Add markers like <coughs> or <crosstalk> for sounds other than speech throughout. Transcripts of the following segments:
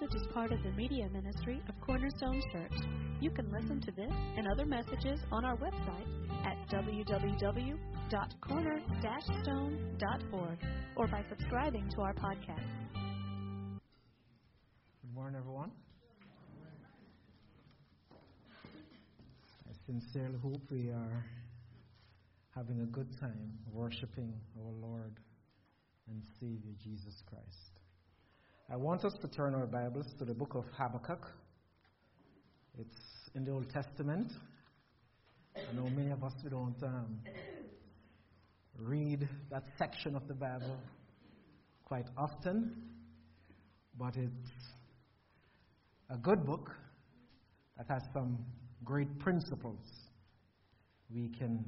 message is part of the media ministry of Cornerstone Church. You can listen to this and other messages on our website at www.corner-stone.org or by subscribing to our podcast. Good morning, everyone. I sincerely hope we are having a good time worshiping our Lord and Savior Jesus Christ. I want us to turn our Bibles to the book of Habakkuk. It's in the Old Testament. I know many of us we don't um, read that section of the Bible quite often, but it's a good book that has some great principles we can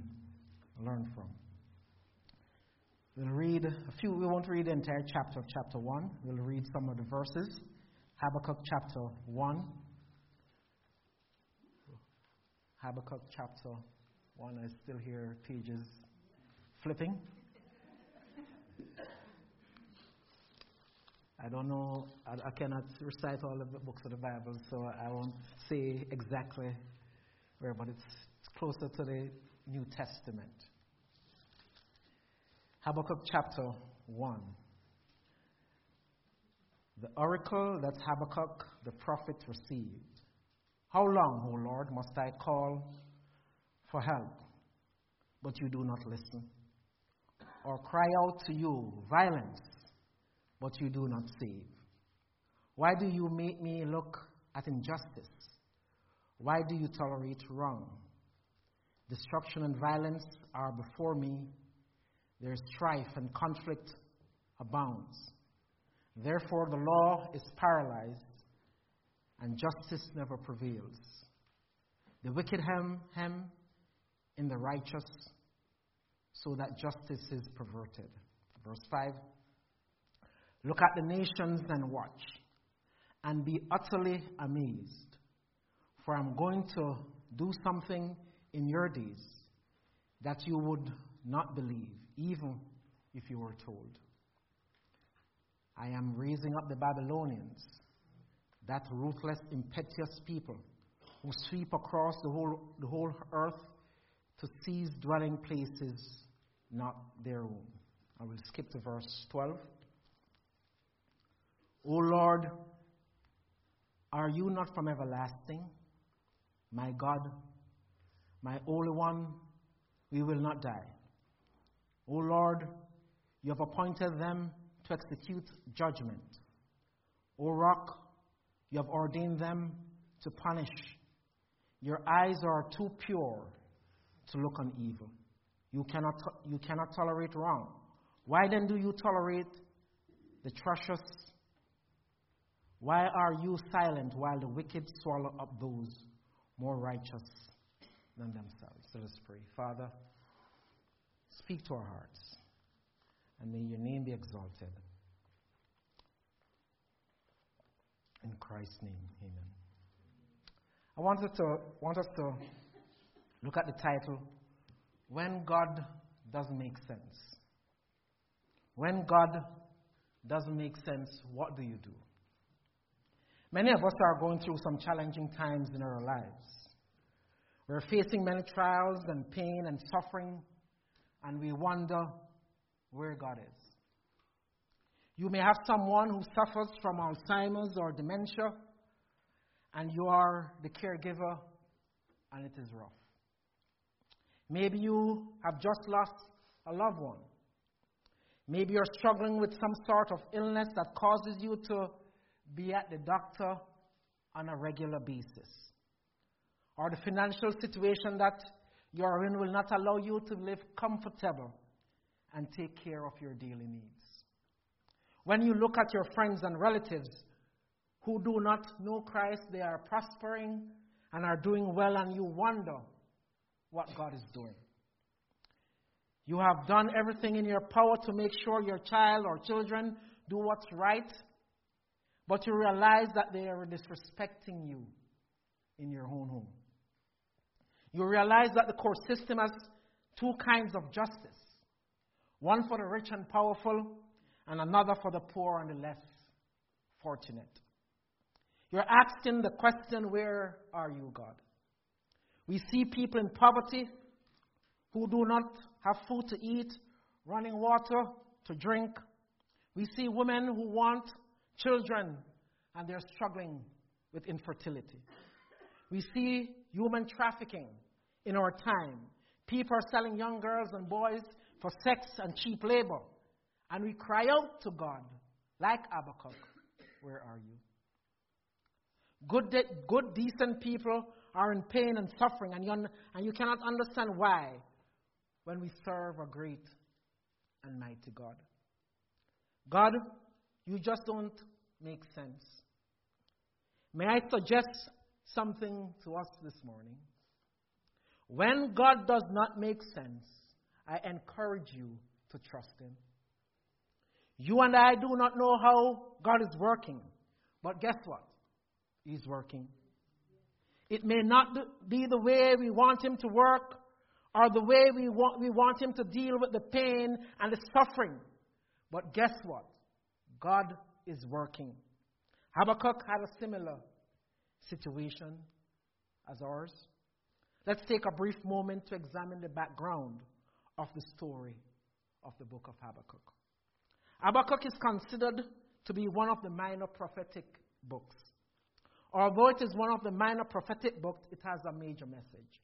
learn from. We'll read a few, we won't read the entire chapter of chapter 1. We'll read some of the verses. Habakkuk chapter 1. Habakkuk chapter 1. I still hear pages flipping. I don't know, I, I, cannot recite all of the books of the Bible, so I won't say exactly where, but it's, it's closer to the New Testament. Habakkuk chapter 1. The oracle that Habakkuk the prophet received. How long, O Lord, must I call for help, but you do not listen? Or cry out to you, violence, but you do not save? Why do you make me look at injustice? Why do you tolerate wrong? Destruction and violence are before me their strife and conflict abounds. Therefore, the law is paralyzed and justice never prevails. The wicked hem, hem in the righteous so that justice is perverted. Verse 5 Look at the nations and watch, and be utterly amazed, for I'm going to do something in your days that you would not believe even if you were told. I am raising up the Babylonians, that ruthless, impetuous people who sweep across the whole, the whole earth to seize dwelling places not their own. I will skip to verse 12. O Lord, are you not from everlasting? My God, my Holy One, we will not die. O Lord, you have appointed them to execute judgment. O rock, you have ordained them to punish. Your eyes are too pure to look on evil. You cannot, you cannot tolerate wrong. Why then do you tolerate the treacherous? Why are you silent while the wicked swallow up those more righteous than themselves? So let's pray. Father, Speak to our hearts. And may your name be exalted. In Christ's name, amen. I want us to, want us to look at the title When God Doesn't Make Sense. When God doesn't make sense, what do you do? Many of us are going through some challenging times in our lives. We're facing many trials and pain and suffering and we wonder where God is. You may have someone who suffers from Alzheimer's or dementia, and you are the caregiver, and it is rough. Maybe you have just lost a loved one. Maybe you're struggling with some sort of illness that causes you to be at the doctor on a regular basis. Or the financial situation that your in will not allow you to live comfortable and take care of your daily needs. When you look at your friends and relatives who do not know Christ, they are prospering and are doing well, and you wonder what God is doing. You have done everything in your power to make sure your child or children do what's right, but you realize that they are disrespecting you in your own home you realize that the court system has two kinds of justice one for the rich and powerful, and another for the poor and the less fortunate. You're asking the question, Where are you, God? We see people in poverty who do not have food to eat, running water to drink. We see women who want children and they're struggling with infertility. We see human trafficking in our time. People are selling young girls and boys for sex and cheap labor. And we cry out to God, like Habakkuk, Where are you? Good, de- good decent people are in pain and suffering, and you, un- and you cannot understand why when we serve a great and mighty God. God, you just don't make sense. May I suggest something to us this morning? When God does not make sense, I encourage you to trust Him. You and I do not know how God is working, but guess what? He's working. It may not be the way we want Him to work or the way we want, we want Him to deal with the pain and the suffering. But guess what? God is working. Habakkuk had a similar situation as ours. Let's take a brief moment to examine the background of the story of the book of Habakkuk. Habakkuk is considered to be one of the minor prophetic books. Although it is one of the minor prophetic books, it has a major message.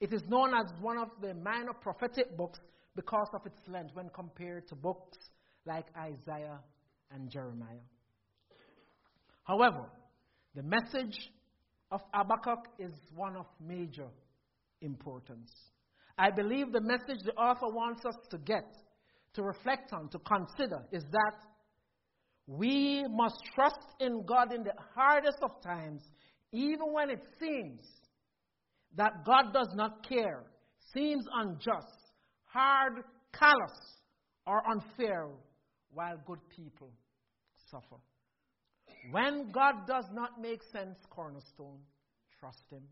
It is known as one of the minor prophetic books because of its length when compared to books like Isaiah and Jeremiah. However, the message of Habakkuk is one of major importance. I believe the message the author wants us to get, to reflect on, to consider is that we must trust in God in the hardest of times, even when it seems that God does not care, seems unjust, hard, callous, or unfair, while good people suffer. When God does not make sense, cornerstone, trust Him.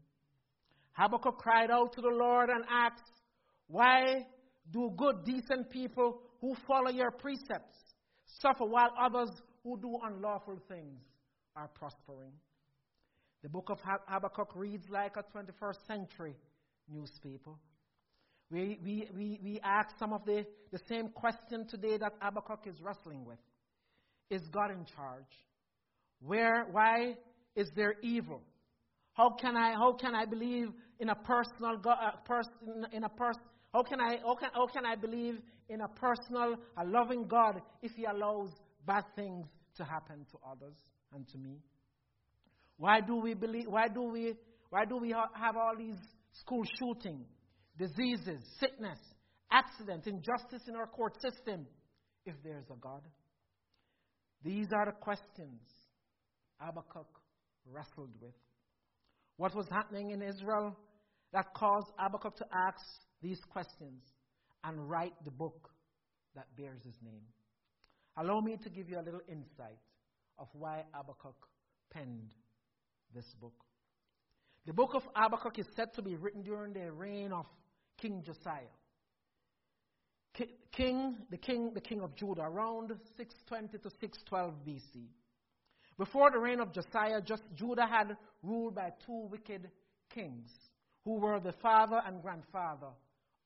Habakkuk cried out to the Lord and asked, Why do good, decent people who follow your precepts suffer while others who do unlawful things are prospering? The book of Habakkuk reads like a 21st century newspaper. We, we, we, we ask some of the, the same question today that Habakkuk is wrestling with Is God in charge? Where, why is there evil? How can I, how can I believe in a personal God, uh, person, in a person? How can I, how can, how can I believe in a personal, a loving God if He allows bad things to happen to others and to me? Why do we believe? Why do we? Why do we have all these school shooting, diseases, sickness, accidents, injustice in our court system? If there's a God, these are the questions Habakkuk wrestled with. What was happening in Israel that caused Habakkuk to ask these questions and write the book that bears his name? Allow me to give you a little insight of why Habakkuk penned this book. The book of Habakkuk is said to be written during the reign of King Josiah. King, the king, the king of Judah, around 620 to 612 BC. Before the reign of Josiah, just Judah had ruled by two wicked kings who were the father and grandfather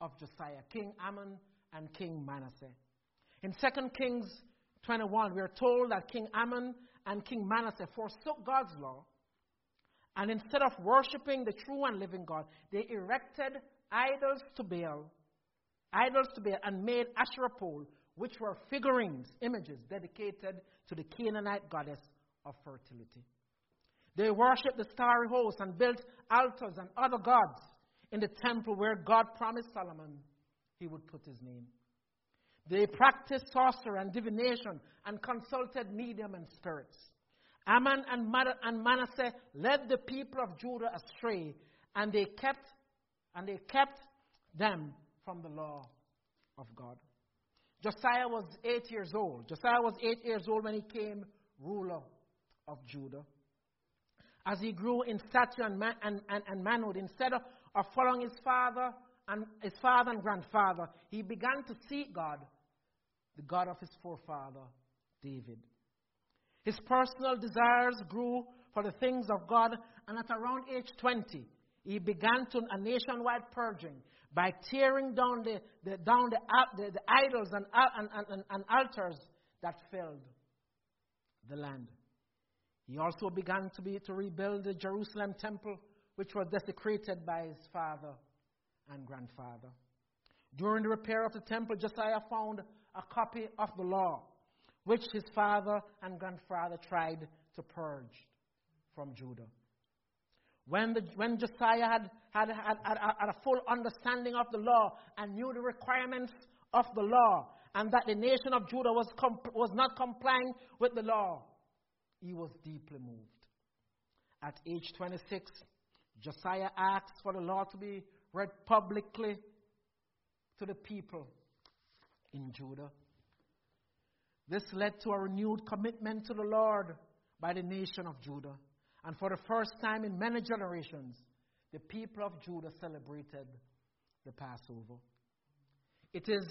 of Josiah, King Amon and King Manasseh. In 2 Kings 21, we are told that King Amon and King Manasseh forsook God's law, and instead of worshiping the true and living God, they erected idols to Baal, idols to Baal, and made Asherah pole, which were figurines, images dedicated to the Canaanite goddess of fertility. They worshipped the starry host and built altars and other gods in the temple where God promised Solomon he would put his name. They practiced sorcery and divination and consulted medium and spirits. Amon and Manasseh led the people of Judah astray, and they kept and they kept them from the law of God. Josiah was eight years old. Josiah was eight years old when he came ruler of Judah. As he grew in stature and, man, and, and, and manhood, instead of, of following his father and his father and grandfather, he began to seek God, the God of his forefather, David. His personal desires grew for the things of God, and at around age 20, he began to a nationwide purging by tearing down the, the down the, uh, the, the idols uh, and, and, and, and altars that filled the land. He also began to, be, to rebuild the Jerusalem temple, which was desecrated by his father and grandfather. During the repair of the temple, Josiah found a copy of the law, which his father and grandfather tried to purge from Judah. When, the, when Josiah had, had, had, had, a full understanding of the law and knew the requirements of the law, and that the nation of Judah was, comp- was not complying with the law, he was deeply moved. At age 26, Josiah asked for the law to be read publicly to the people in Judah. This led to a renewed commitment to the Lord by the nation of Judah. And for the first time in many generations, the people of Judah celebrated the Passover. It is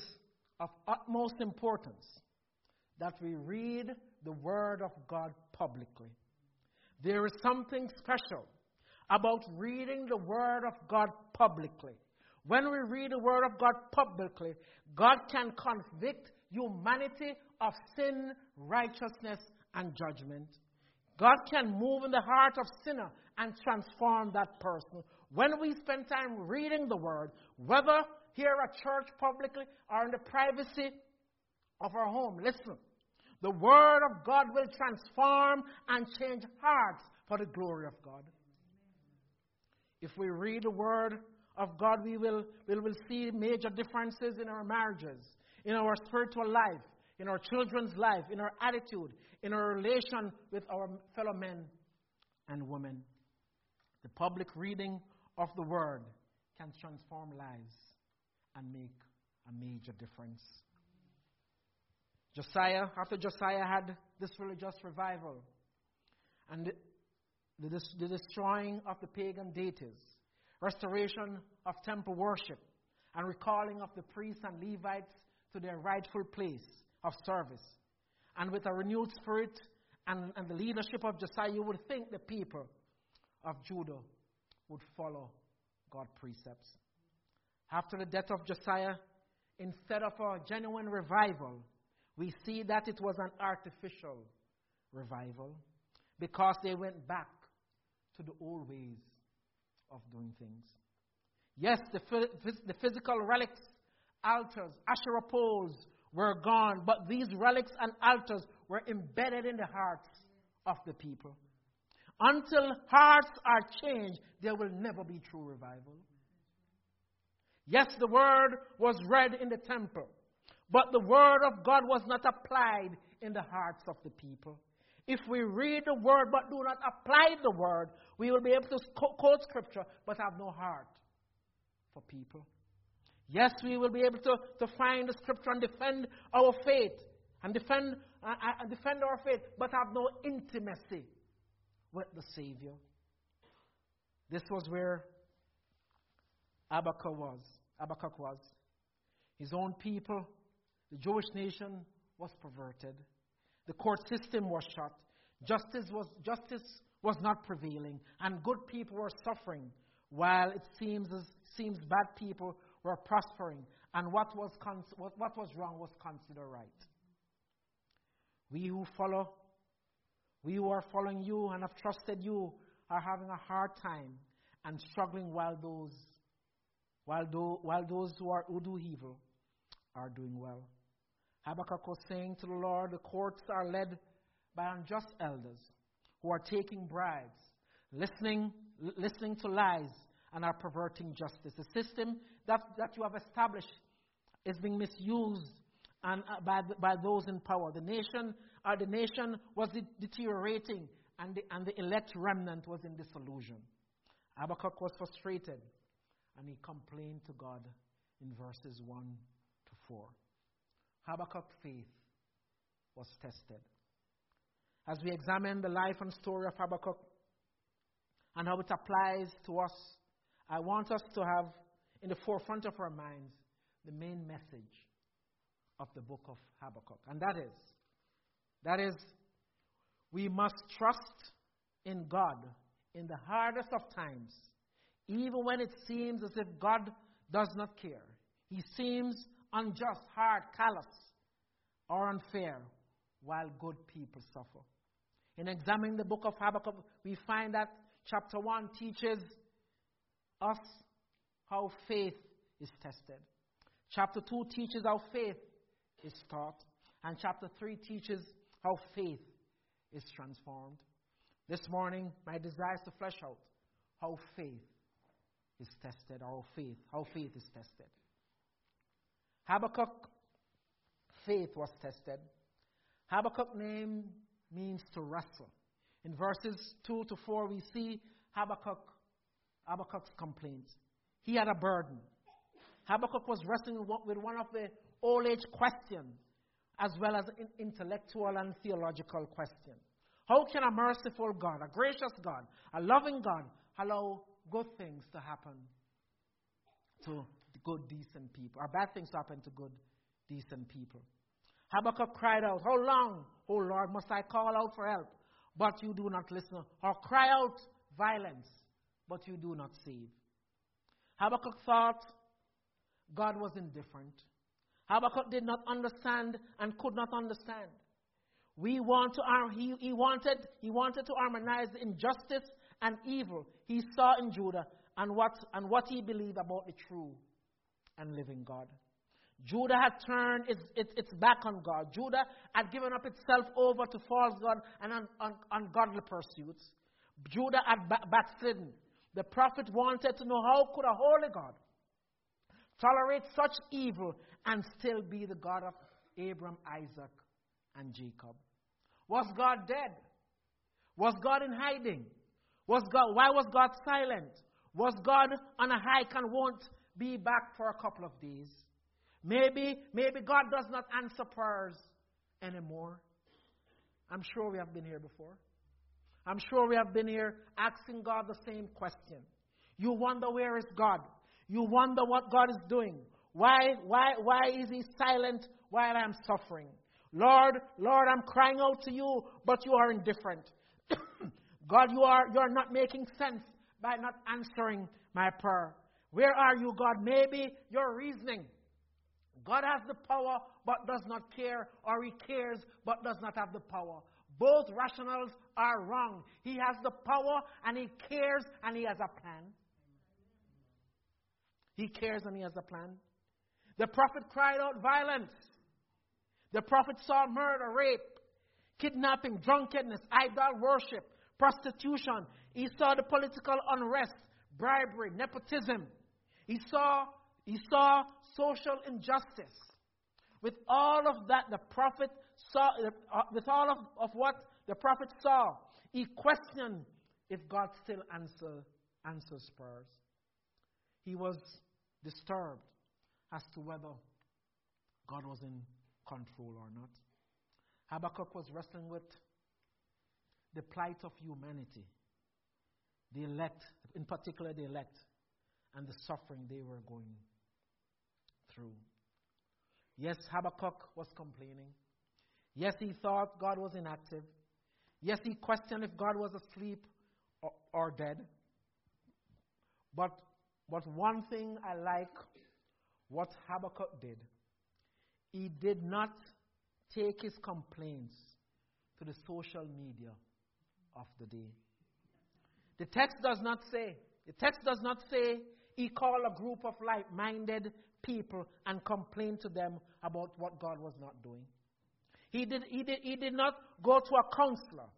of utmost importance that we read the Word of God publicly. There is something special about reading the Word of God publicly. When we read the Word of God publicly, God can convict humanity of sin, righteousness, and judgment. God can move in the heart of sinner and transform that person. When we spend time reading the Word, whether here at church publicly or in the privacy of our home, listen. The Word of God will transform and change hearts for the glory of God. If we read the Word of God, we will, we will see major differences in our marriages, in our spiritual life, in our children's life, in our attitude, in our relation with our fellow men and women. The public reading of the Word can transform lives and make a major difference. Josiah, after Josiah had this religious revival and the, the, the destroying of the pagan deities, restoration of temple worship, and recalling of the priests and Levites to their rightful place of service. And with a renewed spirit and, and the leadership of Josiah, you would think the people of Judah would follow God's precepts. After the death of Josiah, instead of a genuine revival, we see that it was an artificial revival because they went back to the old ways of doing things. Yes, the, the physical relics, altars, Asherah poles were gone, but these relics and altars were embedded in the hearts of the people. Until hearts are changed, there will never be true revival. Yes, the word was read in the temple, but the word of God was not applied in the hearts of the people. If we read the word but do not apply the word, we will be able to quote scripture but have no heart for people. Yes, we will be able to, to find the scripture and defend our faith and defend, uh, uh, defend our faith but have no intimacy with the Savior. This was where Habakkuk was. Habakkuk was. His own people, the Jewish nation, was perverted. The court system was shut. Justice was, justice was not prevailing. And good people were suffering, while it seems, as, seems bad people were prospering. And what was, con- what, what was wrong was considered right. We who follow, we who are following you and have trusted you, are having a hard time and struggling while those, while, do, while those who, are, who do evil are doing well. Habakkuk was saying to the Lord, The courts are led by unjust elders who are taking bribes, listening, listening to lies, and are perverting justice. The system that, that you have established is being misused and, uh, by, by those in power. The nation, uh, the nation was de- deteriorating, and the, and the elect remnant was in disillusion. Habakkuk was frustrated, and he complained to God in verses 1 to 4. Habakkuk's faith was tested. As we examine the life and story of Habakkuk and how it applies to us, I want us to have in the forefront of our minds the main message of the book of Habakkuk. And that is, that is, we must trust in God in the hardest of times, even when it seems as if God does not care. He seems unjust, hard, callous, or unfair, while good people suffer. In examining the book of Habakkuk, we find that chapter 1 teaches us how faith is tested. Chapter 2 teaches how faith is taught. And chapter 3 teaches how faith is transformed. This morning, my desire is to flesh out how faith is tested, how faith, how faith is tested. Habakkuk, faith was tested. Habakkuk name means to wrestle. In verses 2 to 4, we see Habakkuk, Habakkuk's complaints. He had a burden. Habakkuk was wrestling with one of the old age questions, as well as an intellectual and theological question. How can a merciful God, a gracious God, a loving God, allow good things to happen to good, decent people, or bad things happen to good, decent people? Habakkuk cried out, How long, O Lord, must I call out for help? But you do not listen, or cry out violence, but you do not save. Habakkuk thought God was indifferent. Habakkuk did not understand and could not understand. We want to he, he wanted he wanted to harmonize injustice and evil he saw in Judah and what and what he believed about the true and living God. Judah had turned its, its, its, back on God. Judah had given up itself over to false God and un, un, ungodly pursuits. Judah had backslidden. The prophet wanted to know how could a holy God tolerate such evil and still be the God of Abram, Isaac, and Jacob. Was God dead? Was God in hiding? Was God, why was God silent? Was God on a hike and won't be back for a couple of days? Maybe, maybe God does not answer prayers anymore. I'm sure we have been here before. I'm sure we have been here asking God the same question. You wonder where is God? You wonder what God is doing. Why, why, why is He silent while I'm suffering? Lord, Lord, I'm crying out to you, but you are indifferent. <coughs> God, you are, you are not making sense by not answering my prayer. Where are you, God? Maybe you're reasoning. God has the power but does not care, or He cares but does not have the power. Both rationals are wrong. He has the power and He cares and He has a plan. He cares and He has a plan. The prophet cried out violence. The prophet saw murder, rape, kidnapping, drunkenness, idol worship, prostitution. He saw the political unrest, bribery, nepotism. He saw, he saw social injustice. With all of that, the prophet saw, uh, with all of, of what the prophet saw, he questioned if God still answer, answers prayers. He was disturbed as to whether God was in control or not. Habakkuk was wrestling with the plight of humanity, the elect, in particular the elect, and the suffering they were going through. Yes, Habakkuk was complaining. Yes, he thought God was inactive. Yes, he questioned if God was asleep or, or dead. But, but one thing I like what Habakkuk did. He did not take his complaints to the social media of the day. The text does not say, the text does not say he called a group of like minded people and complained to them about what God was not doing. He did, he, did, he did not go to a counselor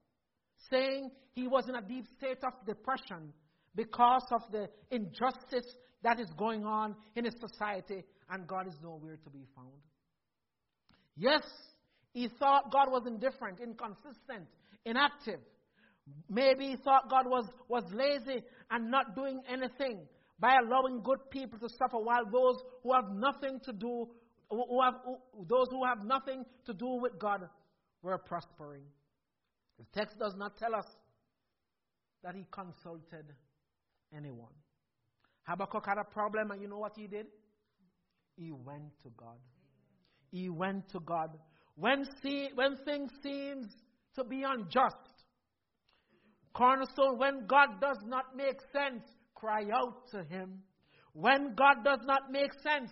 saying he was in a deep state of depression because of the injustice that is going on in his society and God is nowhere to be found. Yes, he thought God was indifferent, inconsistent, inactive. Maybe he thought God was, was lazy and not doing anything by allowing good people to suffer while those who have nothing to do, who have, who, those who have nothing to do with God were prospering. The text does not tell us that he consulted anyone. Habakkuk had a problem, and you know what he did? He went to God. He went to God. When, see, when things seems to be unjust, Cornerstone, when God does not make sense, cry out to Him. When God does not make sense,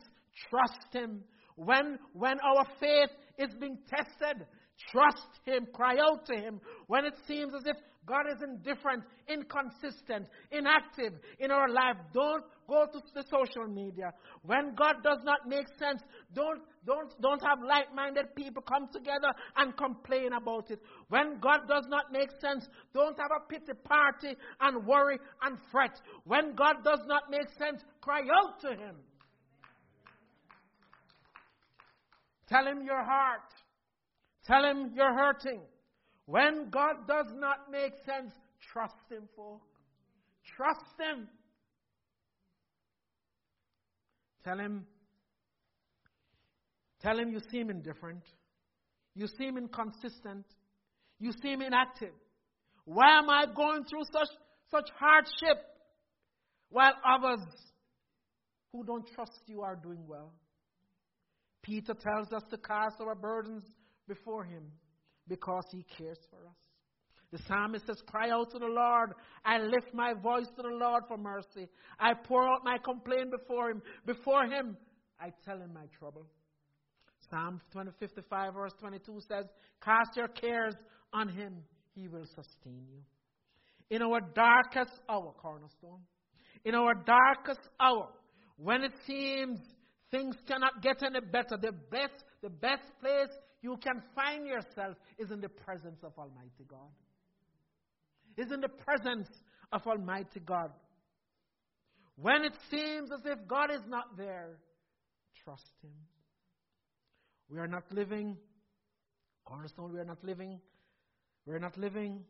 trust Him. When, when our faith is being tested, trust Him, cry out to Him. When it seems as if God is indifferent, inconsistent, inactive in our life, don't go to the social media. When God does not make sense, don't, don't, don't have like minded people come together and complain about it. When God does not make sense, don't have a pity party and worry and fret. When God does not make sense, cry out to Him. Tell Him your heart. Tell Him you're hurting. When God does not make sense, trust Him, folk. Trust Him. Tell Him. Tell Him you seem indifferent. You seem inconsistent. You seem inactive. Why am I going through such, such hardship while others who don't trust you are doing well? Peter tells us to cast our burdens before Him because He cares for us. The psalmist says, Cry out to the Lord. I lift my voice to the Lord for mercy. I pour out my complaint before Him. Before Him, I tell Him my trouble. Psalm 20, 55, verse 22 says, Cast your cares on Him, He will sustain you. In our darkest hour, cornerstone, in our darkest hour, when it seems things cannot get any better, the best, the best place you can find yourself is in the presence of Almighty God. Is in the presence of Almighty God. When it seems as if God is not there, trust Him. We are not living, cornerstone, we are not living, we are not living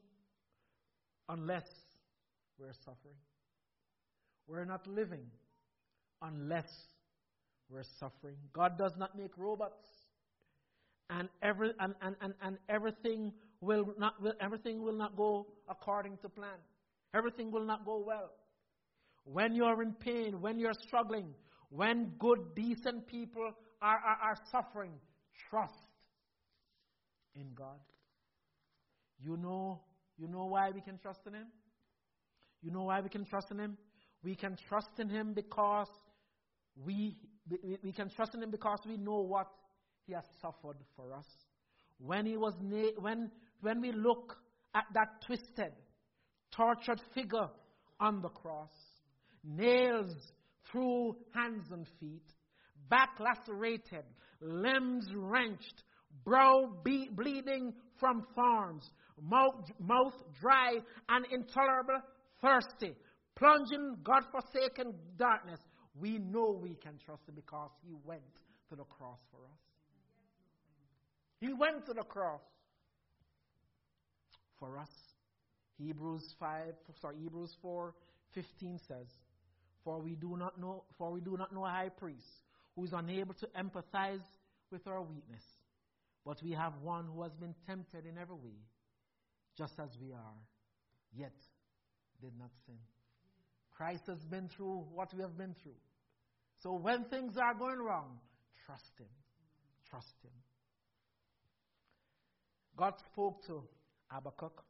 unless we're suffering. We're not living unless we're suffering. God does not make robots and every and, and, and, and everything will not will, everything will not go according to plan. Everything will not go well. When you're in pain, when you're struggling, when good, decent people are, are, are suffering, trust in God. You know, you know why we can trust in Him? You know why we can trust in Him? We can trust in Him because we, we, we can trust in Him because we know what he has suffered for us. When he was na- when when we look at that twisted, tortured figure on the cross, nails through hands and feet, back lacerated, limbs wrenched, brow be- bleeding from thorns, mouth, mouth dry and intolerable thirsty, plunging God-forsaken darkness, we know we can trust him because he went to the cross for us. He went to the cross for us. Hebrews 5, sorry, Hebrews 4, 15 says, For we do not know, for we do not know a high priest who is unable to empathize with our weakness, but we have one who has been tempted in every way, just as we are, yet did not sin. Christ has been through what we have been through. So when things are going wrong, trust Him. Trust Him. God spoke to Habakkuk.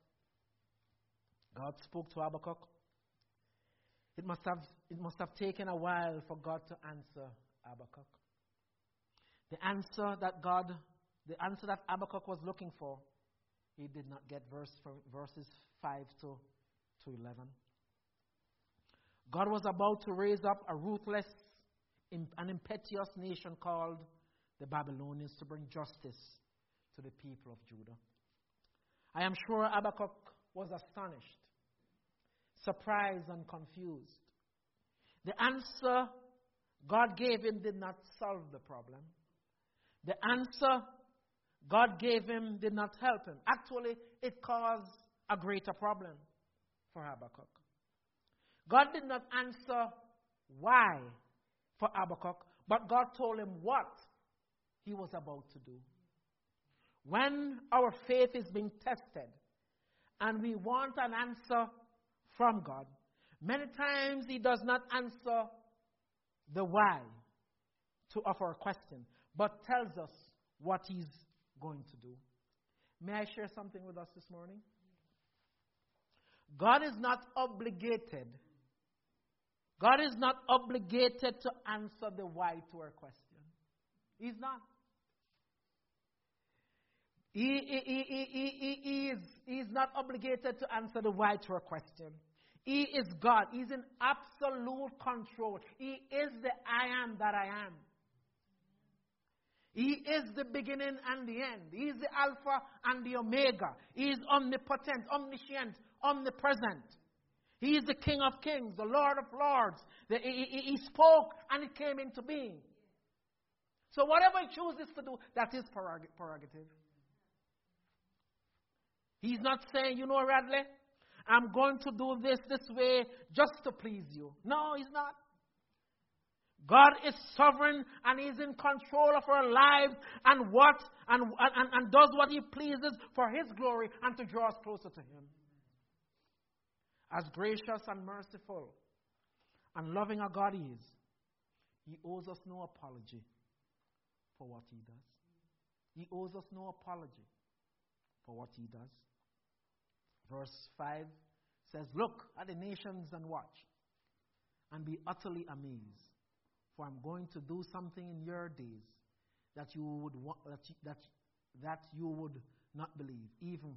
God spoke to Habakkuk. It must have, it must have taken a while for God to answer Habakkuk. The answer that God, the answer that Habakkuk was looking for, he did not get verse, verses 5 to, to 11. God was about to raise up a ruthless, an impetuous nation called the Babylonians to bring justice to the people of Judah. I am sure Habakkuk was astonished, surprised, and confused. The answer God gave him did not solve the problem. The answer God gave him did not help him. Actually, it caused a greater problem for Habakkuk. God did not answer why for Habakkuk, but God told him what he was about to do. When our faith is being tested and we want an answer from God, many times He does not answer the why to of our question, but tells us what He's going to do. May I share something with us this morning? God is not obligated. God is not obligated to answer the why to our question. He's not. He, he, he, he, he, is, he is not obligated to answer the our question. He is God. He's in absolute control. He is the I am that I am. He is the beginning and the end. He is the Alpha and the Omega. He is omnipotent, omniscient, omnipresent. He is the King of kings, the Lord of lords. The, he, he, he spoke and it came into being. So whatever he chooses to do, that is prerogative. He's not saying, you know, Radley, I'm going to do this this way just to please you. No, he's not. God is sovereign and He's in control of our lives and what and, and, and does what He pleases for His glory and to draw us closer to Him. As gracious and merciful and loving a God He is, He owes us no apology for what He does. He owes us no apology for what He does. Verse 5 says, Look at the nations and watch, and be utterly amazed for I'm going to do something in your days that you would that, you, that, that you would not believe, even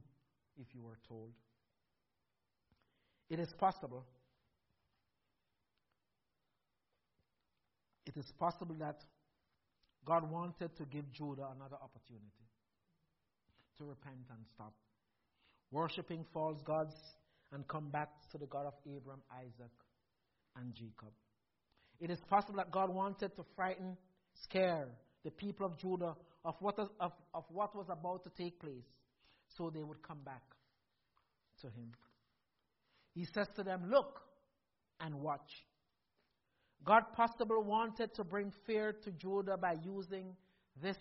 if you were told. It is possible. It is possible that God wanted to give Judah another opportunity to repent and stop worshipping false gods and come back to the God of Abraham, Isaac, and Jacob. It is possible that God wanted to frighten, scare the people of Judah of what, of, of what was about to take place so they would come back to Him. He says to them, Look and watch. God possibly wanted to bring fear to Judah by using this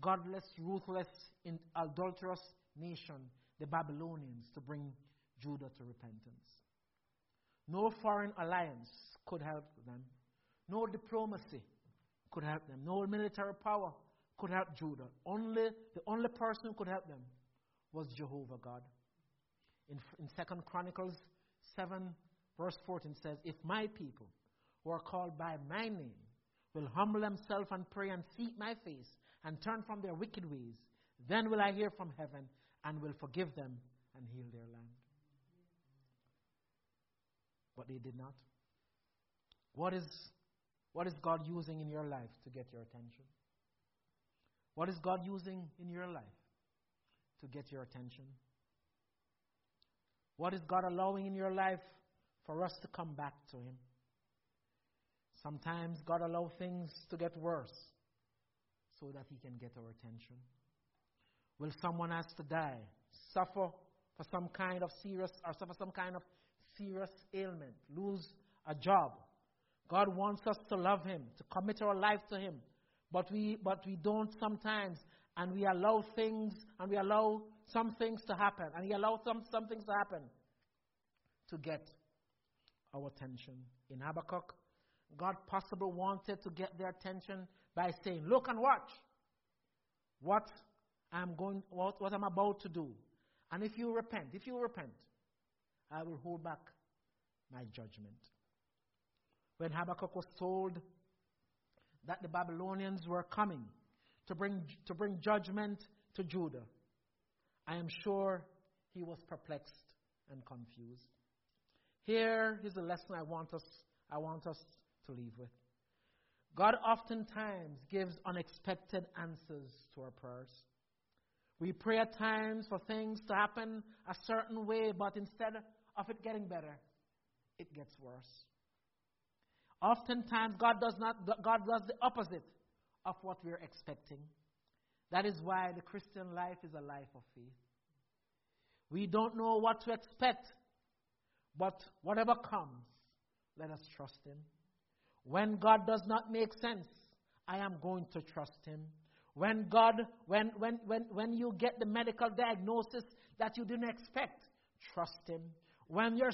godless, ruthless, adulterous nation, the Babylonians, to bring Judah to repentance. No foreign alliance could help them. No diplomacy could help them. No military power could help Judah. Only the only person who could help them was Jehovah God. In, in 2 Chronicles 7, verse 14 says, If my people who are called by my name will humble themselves and pray and seek my face and turn from their wicked ways, then will I hear from heaven and will forgive them and heal their land. But they did not. What is, what is God using in your life to get your attention? What is God using in your life to get your attention? What is God allowing in your life for us to come back to Him? Sometimes God allows things to get worse so that He can get our attention. Will someone has to die, suffer for some kind of serious or suffer some kind of serious ailment, lose a job, God wants us to love Him, to commit our life to Him. But we, but we don't sometimes, and we allow things, and we allow some things to happen, and we allow some, some things to happen to get our attention. In Habakkuk, God possibly wanted to get their attention by saying, Look and watch what I'm going what, what I'm about to do. And if you repent, if you repent, I will hold back my judgment when Habakkuk was told that the Babylonians were coming to bring, to bring judgment to Judah, I am sure he was perplexed and confused. Here is a lesson I want us, I want us to leave with. God oftentimes gives unexpected answers to our prayers. We pray at times for things to happen a certain way, but instead of it getting better, it gets worse. Oftentimes, God does, not, God does the opposite of what we're expecting. That is why the Christian life is a life of faith. We don't know what to expect, but whatever comes, let us trust Him. When God does not make sense, I am going to trust Him. When God, when, when, when, when you get the medical diagnosis that you didn't expect, trust Him. When you're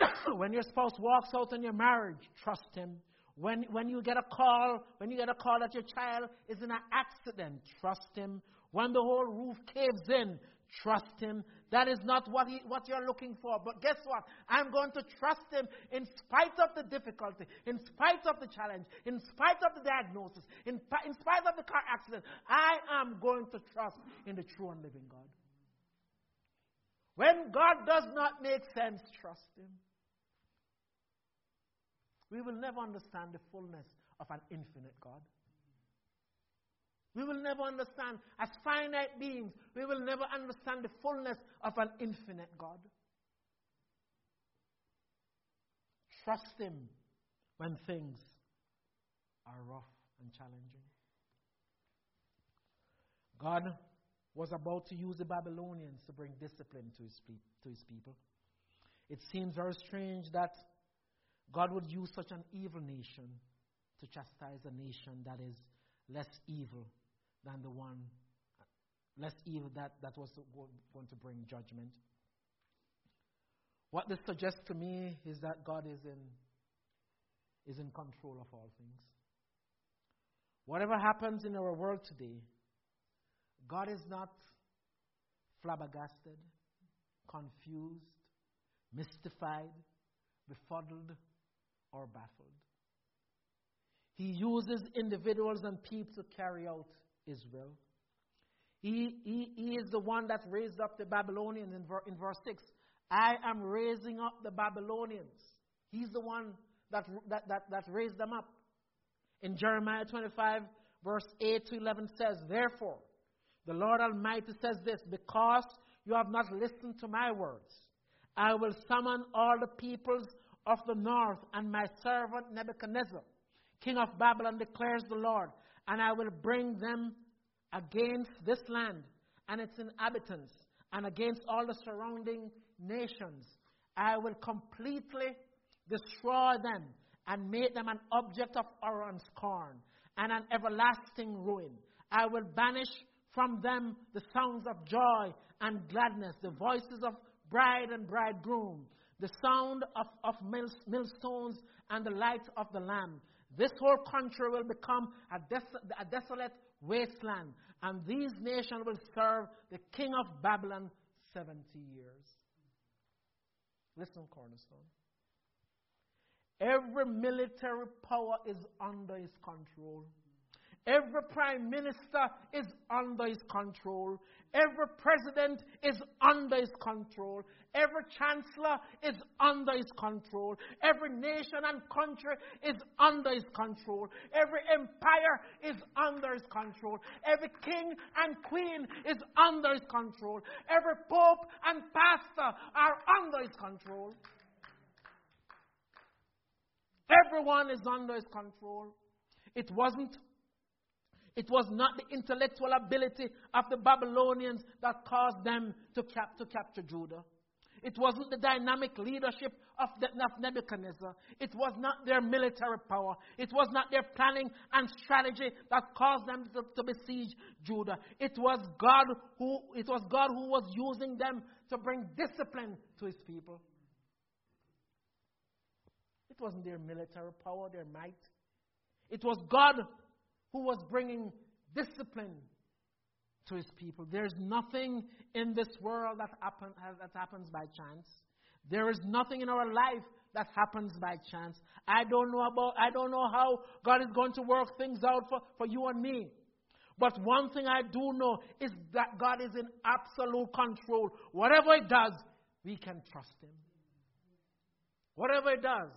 <coughs> when your spouse walks out on your marriage, trust him. When, when you get a call, when you get a call that your child is in an accident, trust him. When the whole roof caves in, trust Him. That is not what, he, what you're looking for. But guess what? I'm going to trust Him in spite of the difficulty, in spite of the challenge, in spite of the diagnosis, in, in spite of the car accident. I am going to trust in the true and living God. When God does not make sense, trust Him. We will never understand the fullness of an infinite God. We will never understand, as finite beings, we will never understand the fullness of an infinite God. Trust Him when things are rough and challenging. God was about to use the Babylonians to bring discipline to his, to his people. It seems very strange that God would use such an evil nation to chastise a nation that is less evil than the one, less evil that, that was going to bring judgment. What this suggests to me is that God is in, is in control of all things. Whatever happens in our world today, God is not flabbergasted, confused, mystified, befuddled, or baffled. He uses individuals and people to carry out his will. He, he, he is the one that raised up the Babylonians in, ver, in verse 6. I am raising up the Babylonians. He's the one that, that, that, that raised them up. In Jeremiah 25, verse 8 to 11 says, Therefore, the Lord Almighty says this, because you have not listened to my words, I will summon all the peoples of the north and my servant Nebuchadnezzar, king of Babylon, declares the Lord, and I will bring them against this land and its inhabitants and against all the surrounding nations. I will completely destroy them and make them an object of horror and scorn and an everlasting ruin. I will banish from them the sounds of joy and gladness, the voices of bride and bridegroom, the sound of, of millstones and the light of the lamb. This whole country will become a, des- a desolate wasteland, and these nations will serve the king of Babylon 70 years. Listen, Cornerstone. Every military power is under his control. Every prime minister is under his control. Every president is under his control. Every chancellor is under his control. Every nation and country is under his control. Every empire is under his control. Every king and queen is under his control. Every pope and pastor are under his control. Everyone is under his control. It wasn't it was not the intellectual ability of the Babylonians that caused them to, cap- to capture Judah. It wasn't the dynamic leadership of, the, of Nebuchadnezzar. It was not their military power. It was not their planning and strategy that caused them to, to besiege Judah. It was God who it was God who was using them to bring discipline to his people. It wasn't their military power, their might. It was God who was bringing discipline to his people. There's nothing in this world that, happen, that happens by chance. There is nothing in our life that happens by chance. I don't know about, I don't know how God is going to work things out for, for you and me. But one thing I do know is that God is in absolute control. Whatever He does, we can trust Him. Whatever He does,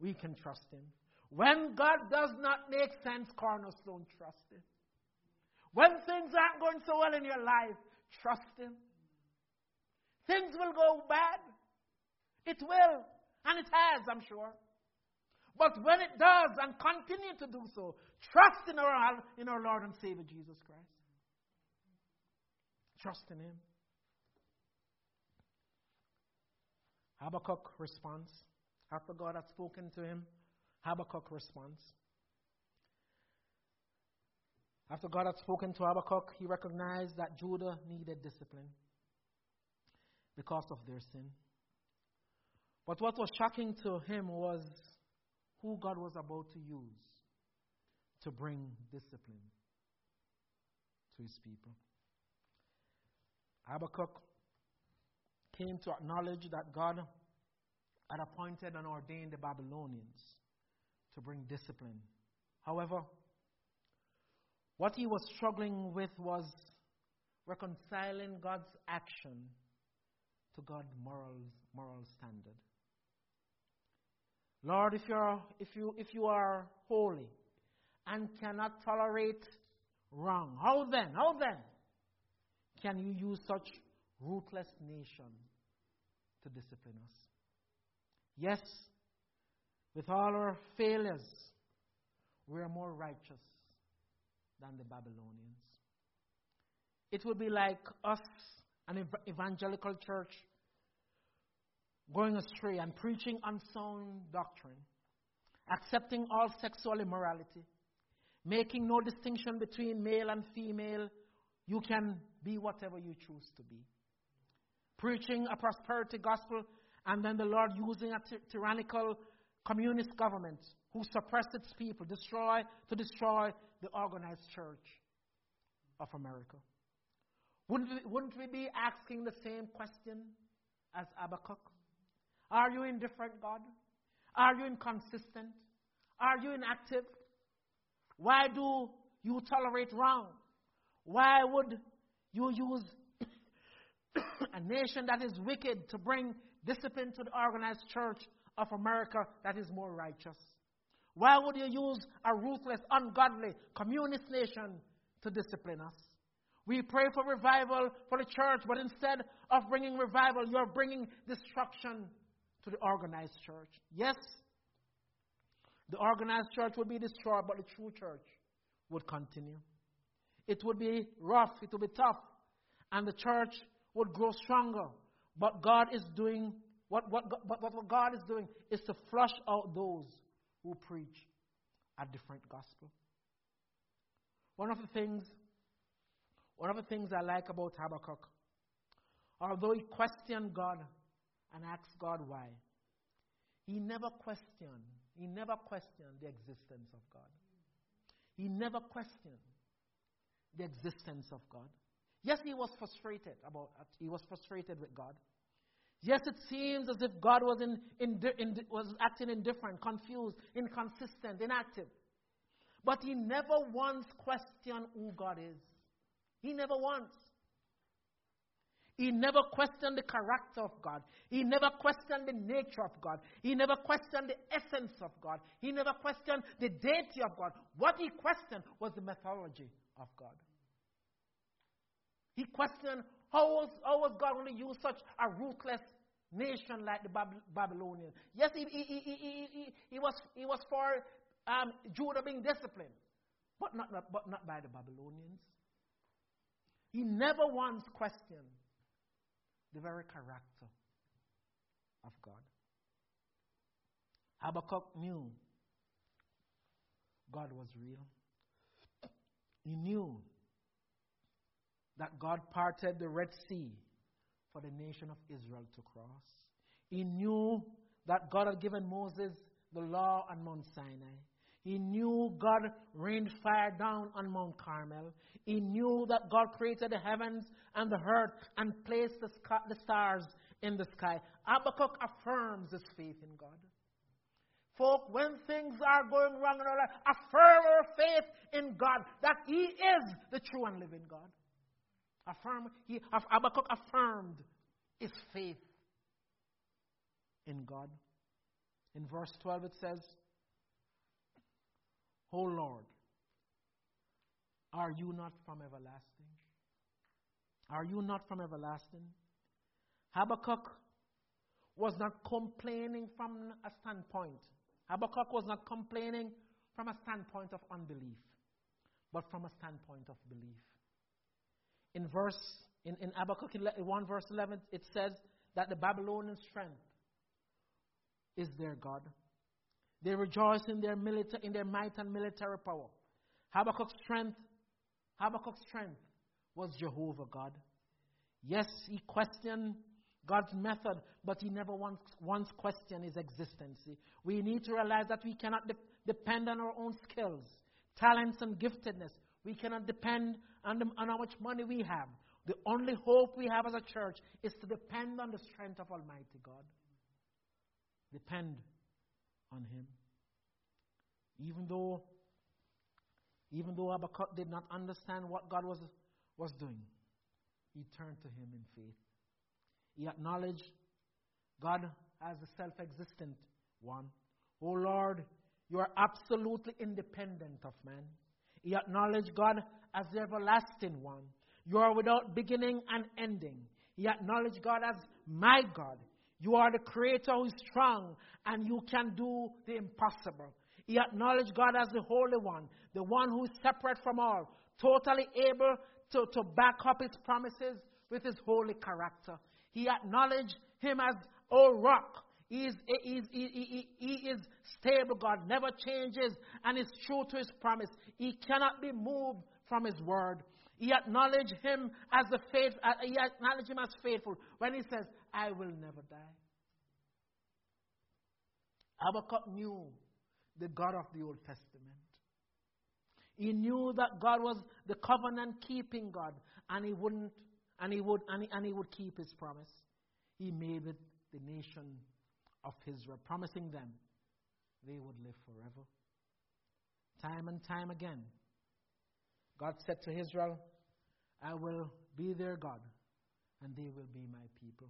we can trust Him. When God does not make sense, cornerstone, trust Him. When things aren't going so well in your life, trust Him. Things will go bad. It will. And it has, I'm sure. But when it does and continue to do so, trust in our, in our Lord and Savior Jesus Christ. Trust in Him. Habakkuk responds after God had spoken to him Habakkuk responds. After God had spoken to Habakkuk, he recognized that Judah needed discipline because of their sin. But what was shocking to him was who God was about to use to bring discipline to his people. Habakkuk came to acknowledge that God had appointed and ordained the Babylonians to bring discipline. However, what he was struggling with was reconciling God's action to God's moral, moral standard. Lord, if, you're, if, you, if you are holy and cannot tolerate wrong, how then, how then can you use such ruthless nation to discipline us? Yes, with all our failures, we are more righteous than the Babylonians. It would be like us, an evangelical church, going astray and preaching unsound doctrine, accepting all sexual immorality, making no distinction between male and female. You can be whatever you choose to be. Preaching a prosperity gospel, and then the Lord using a ty- tyrannical communist government who suppress its people, destroy to destroy the organized church of America. Wouldn't we, wouldn't we be asking the same question as Habakkuk? Are you indifferent, God? Are you inconsistent? Are you inactive? Why do you tolerate wrong? Why would you use <coughs> a nation that is wicked to bring discipline to the organized church of America that is more righteous? Why would you use a ruthless, ungodly, communist nation to discipline us? We pray for revival for the church, but instead of bringing revival, you're bringing destruction to the organized church. Yes, the organized church would be destroyed, but the true church would continue. It would be rough, it would be tough, and the church would grow stronger. But God is doing what, what, but what God is doing is to flush out those who preach a different gospel. One of the things, one of the things I like about Habakkuk, although he questioned God and asked God why, he never questioned, he never questioned the existence of God. He never questioned the existence of God. Yes, he was frustrated about he was frustrated with God. Yes, it seems as if God was, in, in, in, was acting indifferent, confused, inconsistent, inactive. But he never once questioned who God is. He never once. He never questioned the character of God. He never questioned the nature of God. He never questioned the essence of God. He never questioned the deity of God. What he questioned was the mythology of God. He questioned how was, how was God going to use such a ruthless nation like the Babylonians? Yes, he, he, he, he, was, he was for um, Judah being disciplined, but not, but not by the Babylonians. He never once questioned the very character of God. Habakkuk knew God was real. He knew that God parted the Red Sea for the nation of Israel to cross. He knew that God had given Moses the law on Mount Sinai. He knew God rained fire down on Mount Carmel. He knew that God created the heavens and the earth and placed the, sky, the stars in the sky. Habakkuk affirms his faith in God. Folk, when things are going wrong in our life, affirm our faith in God that He is the true and living God. Affirm, he, Habakkuk affirmed his faith in God. In verse 12 it says, O Lord, are you not from everlasting? Are you not from everlasting? Habakkuk was not complaining from a standpoint. Habakkuk was not complaining from a standpoint of unbelief, but from a standpoint of belief in verse in, in Habakkuk 1 verse 11 it says that the Babylonian strength is their God. They rejoice in their milita- in their might and military power. Habakkuk's strength, Habakkuk's strength was Jehovah God. Yes, he questioned God's method, but he never once, once questioned his existence. We need to realize that we cannot de- depend on our own skills, talents, and giftedness. We cannot depend on, the, on how much money we have. The only hope we have as a church is to depend on the strength of Almighty God. Depend on Him. Even though, even though Habakkuk did not understand what God was, was doing, he turned to Him in faith. He acknowledged God as the self existent one. Oh Lord, you are absolutely independent of man. He acknowledged God as the everlasting one. You are without beginning and ending. He acknowledged God as my God. You are the creator who is strong and you can do the impossible. He acknowledged God as the Holy One, the one who is separate from all, totally able to, to back up his promises with his holy character. He acknowledged him as a rock. He is, he, is, he, he, is stable, God never changes and is true to his promise. He cannot be moved from his word. He acknowledged him as the faith, uh, he acknowledged him as faithful when he says, I will never die. Habakkuk knew the God of the Old Testament. He knew that God was the covenant keeping God and he wouldn't and he would and he, and he would keep his promise. He made it the nation of Israel, promising them they would live forever. Time and time again, God said to Israel, I will be their God, and they will be my people.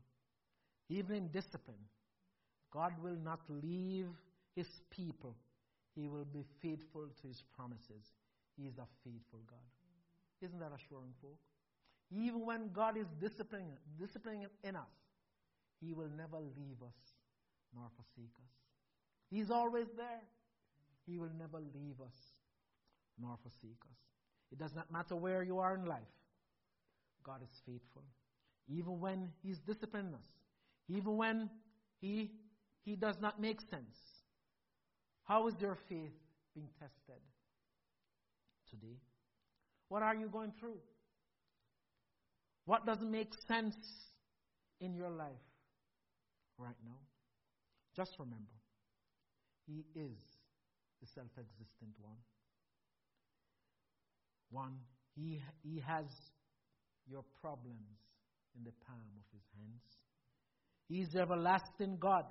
Even in discipline, God will not leave his people. He will be faithful to his promises. He is a faithful God. Isn't that assuring, folk? Even when God is disciplining, disciplining in us, He will never leave us nor forsake us. He's always there. He will never leave us nor forsake us. It does not matter where you are in life, God is faithful. Even when He's disciplining us, even when He, he does not make sense. How is your faith being tested today? What are you going through? What doesn't make sense in your life right now? Just remember, He is the self existent one. One, he, he has your problems in the palm of His hands. He is everlasting God.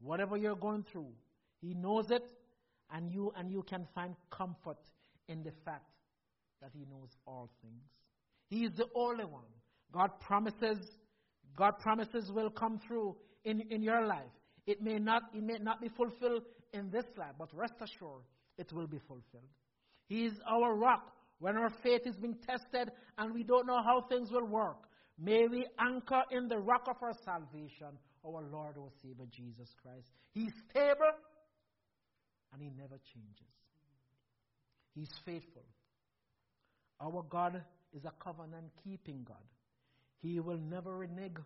Whatever you're going through, He knows it, and you, and you can find comfort in the fact that He knows all things. He is the only one God promises, God promises will come through in, in your life. It may, not, it may not be fulfilled in this life, but rest assured, it will be fulfilled. He is our rock when our faith is being tested and we don't know how things will work. May we anchor in the rock of our salvation, our Lord, our Savior, Jesus Christ. He's stable and He never changes. He's faithful. Our God is a covenant keeping God. He will never renege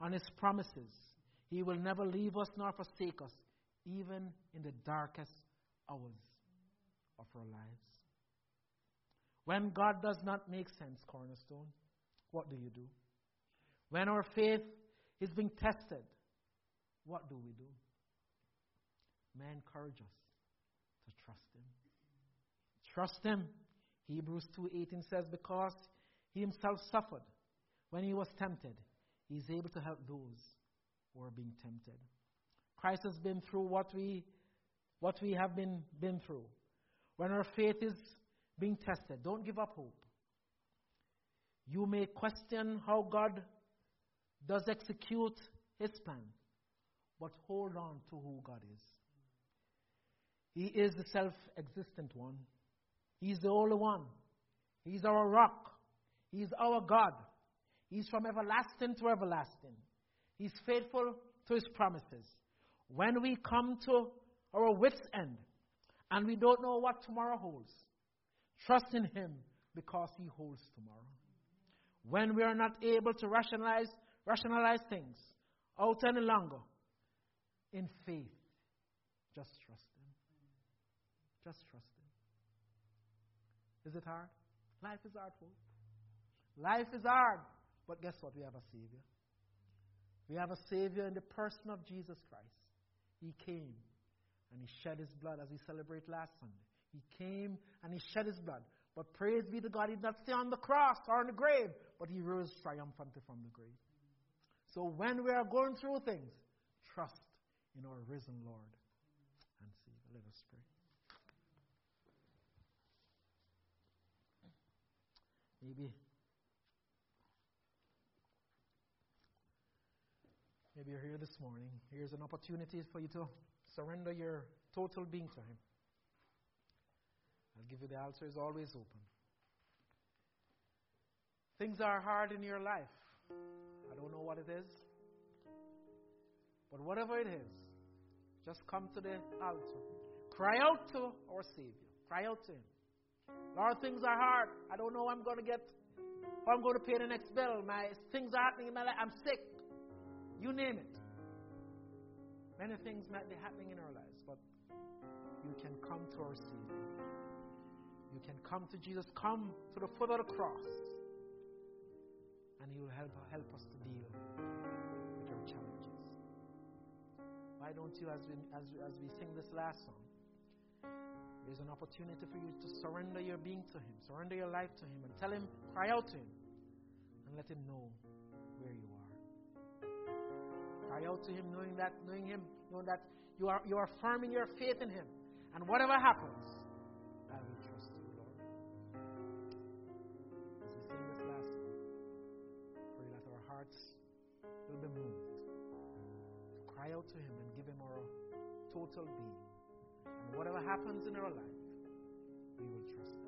on his promises. He will never leave us nor forsake us, even in the darkest hours of our lives. When God does not make sense, Cornerstone, what do you do? When our faith is being tested, what do we do? May encourage us to trust Him. Trust Him. Hebrews 2.18 says, because He Himself suffered when he was tempted, he is able to help those who are being tempted. Christ has been through what we, what we have been, been through. When our faith is being tested, don't give up hope. You may question how God does execute his plan, but hold on to who God is. He is the self existent one, He's the only one. He's our rock, He's our God. He's from everlasting to everlasting. He's faithful to his promises. When we come to our wits' end and we don't know what tomorrow holds, trust in him because he holds tomorrow. When we are not able to rationalize, rationalize things out any longer, in faith, just trust him. Just trust him. Is it hard? Life is hard, folks. Life is hard. But guess what? We have a Savior. We have a Savior in the person of Jesus Christ. He came and He shed His blood as we celebrate last Sunday. He came and He shed His blood. But praise be to God, he did not stay on the cross or in the grave, but he rose triumphantly from the grave. So when we are going through things, trust in our risen Lord and Savior. Let us pray. Maybe Maybe you're here this morning. Here's an opportunity for you to surrender your total being to Him. I'll give you the altar is always open. Things are hard in your life. I don't know what it is. But whatever it is, just come to the altar. Cry out to our Savior. Cry out to Him. Lord, things are hard. I don't know I'm going to get, I'm going to pay the next bill. My things are happening in my life. I'm sick. You name it. Many things might be happening in our lives, but you can come to our Savior. You can come to Jesus. Come to the foot of the cross. And He will help, help us to deal with our challenges. Why don't you, as we, as, as we sing this last song, there's an opportunity for you to surrender your being to Him, surrender your life to Him, and tell Him, cry out to Him, and let Him know. Cry out to Him, knowing that, knowing Him, knowing that you are you are firm in your faith in Him. And whatever happens, I will trust you, Lord. As we sing this last pray that our hearts will be moved. Cry out to Him and give Him our total being. And whatever happens in our life, we will trust Him.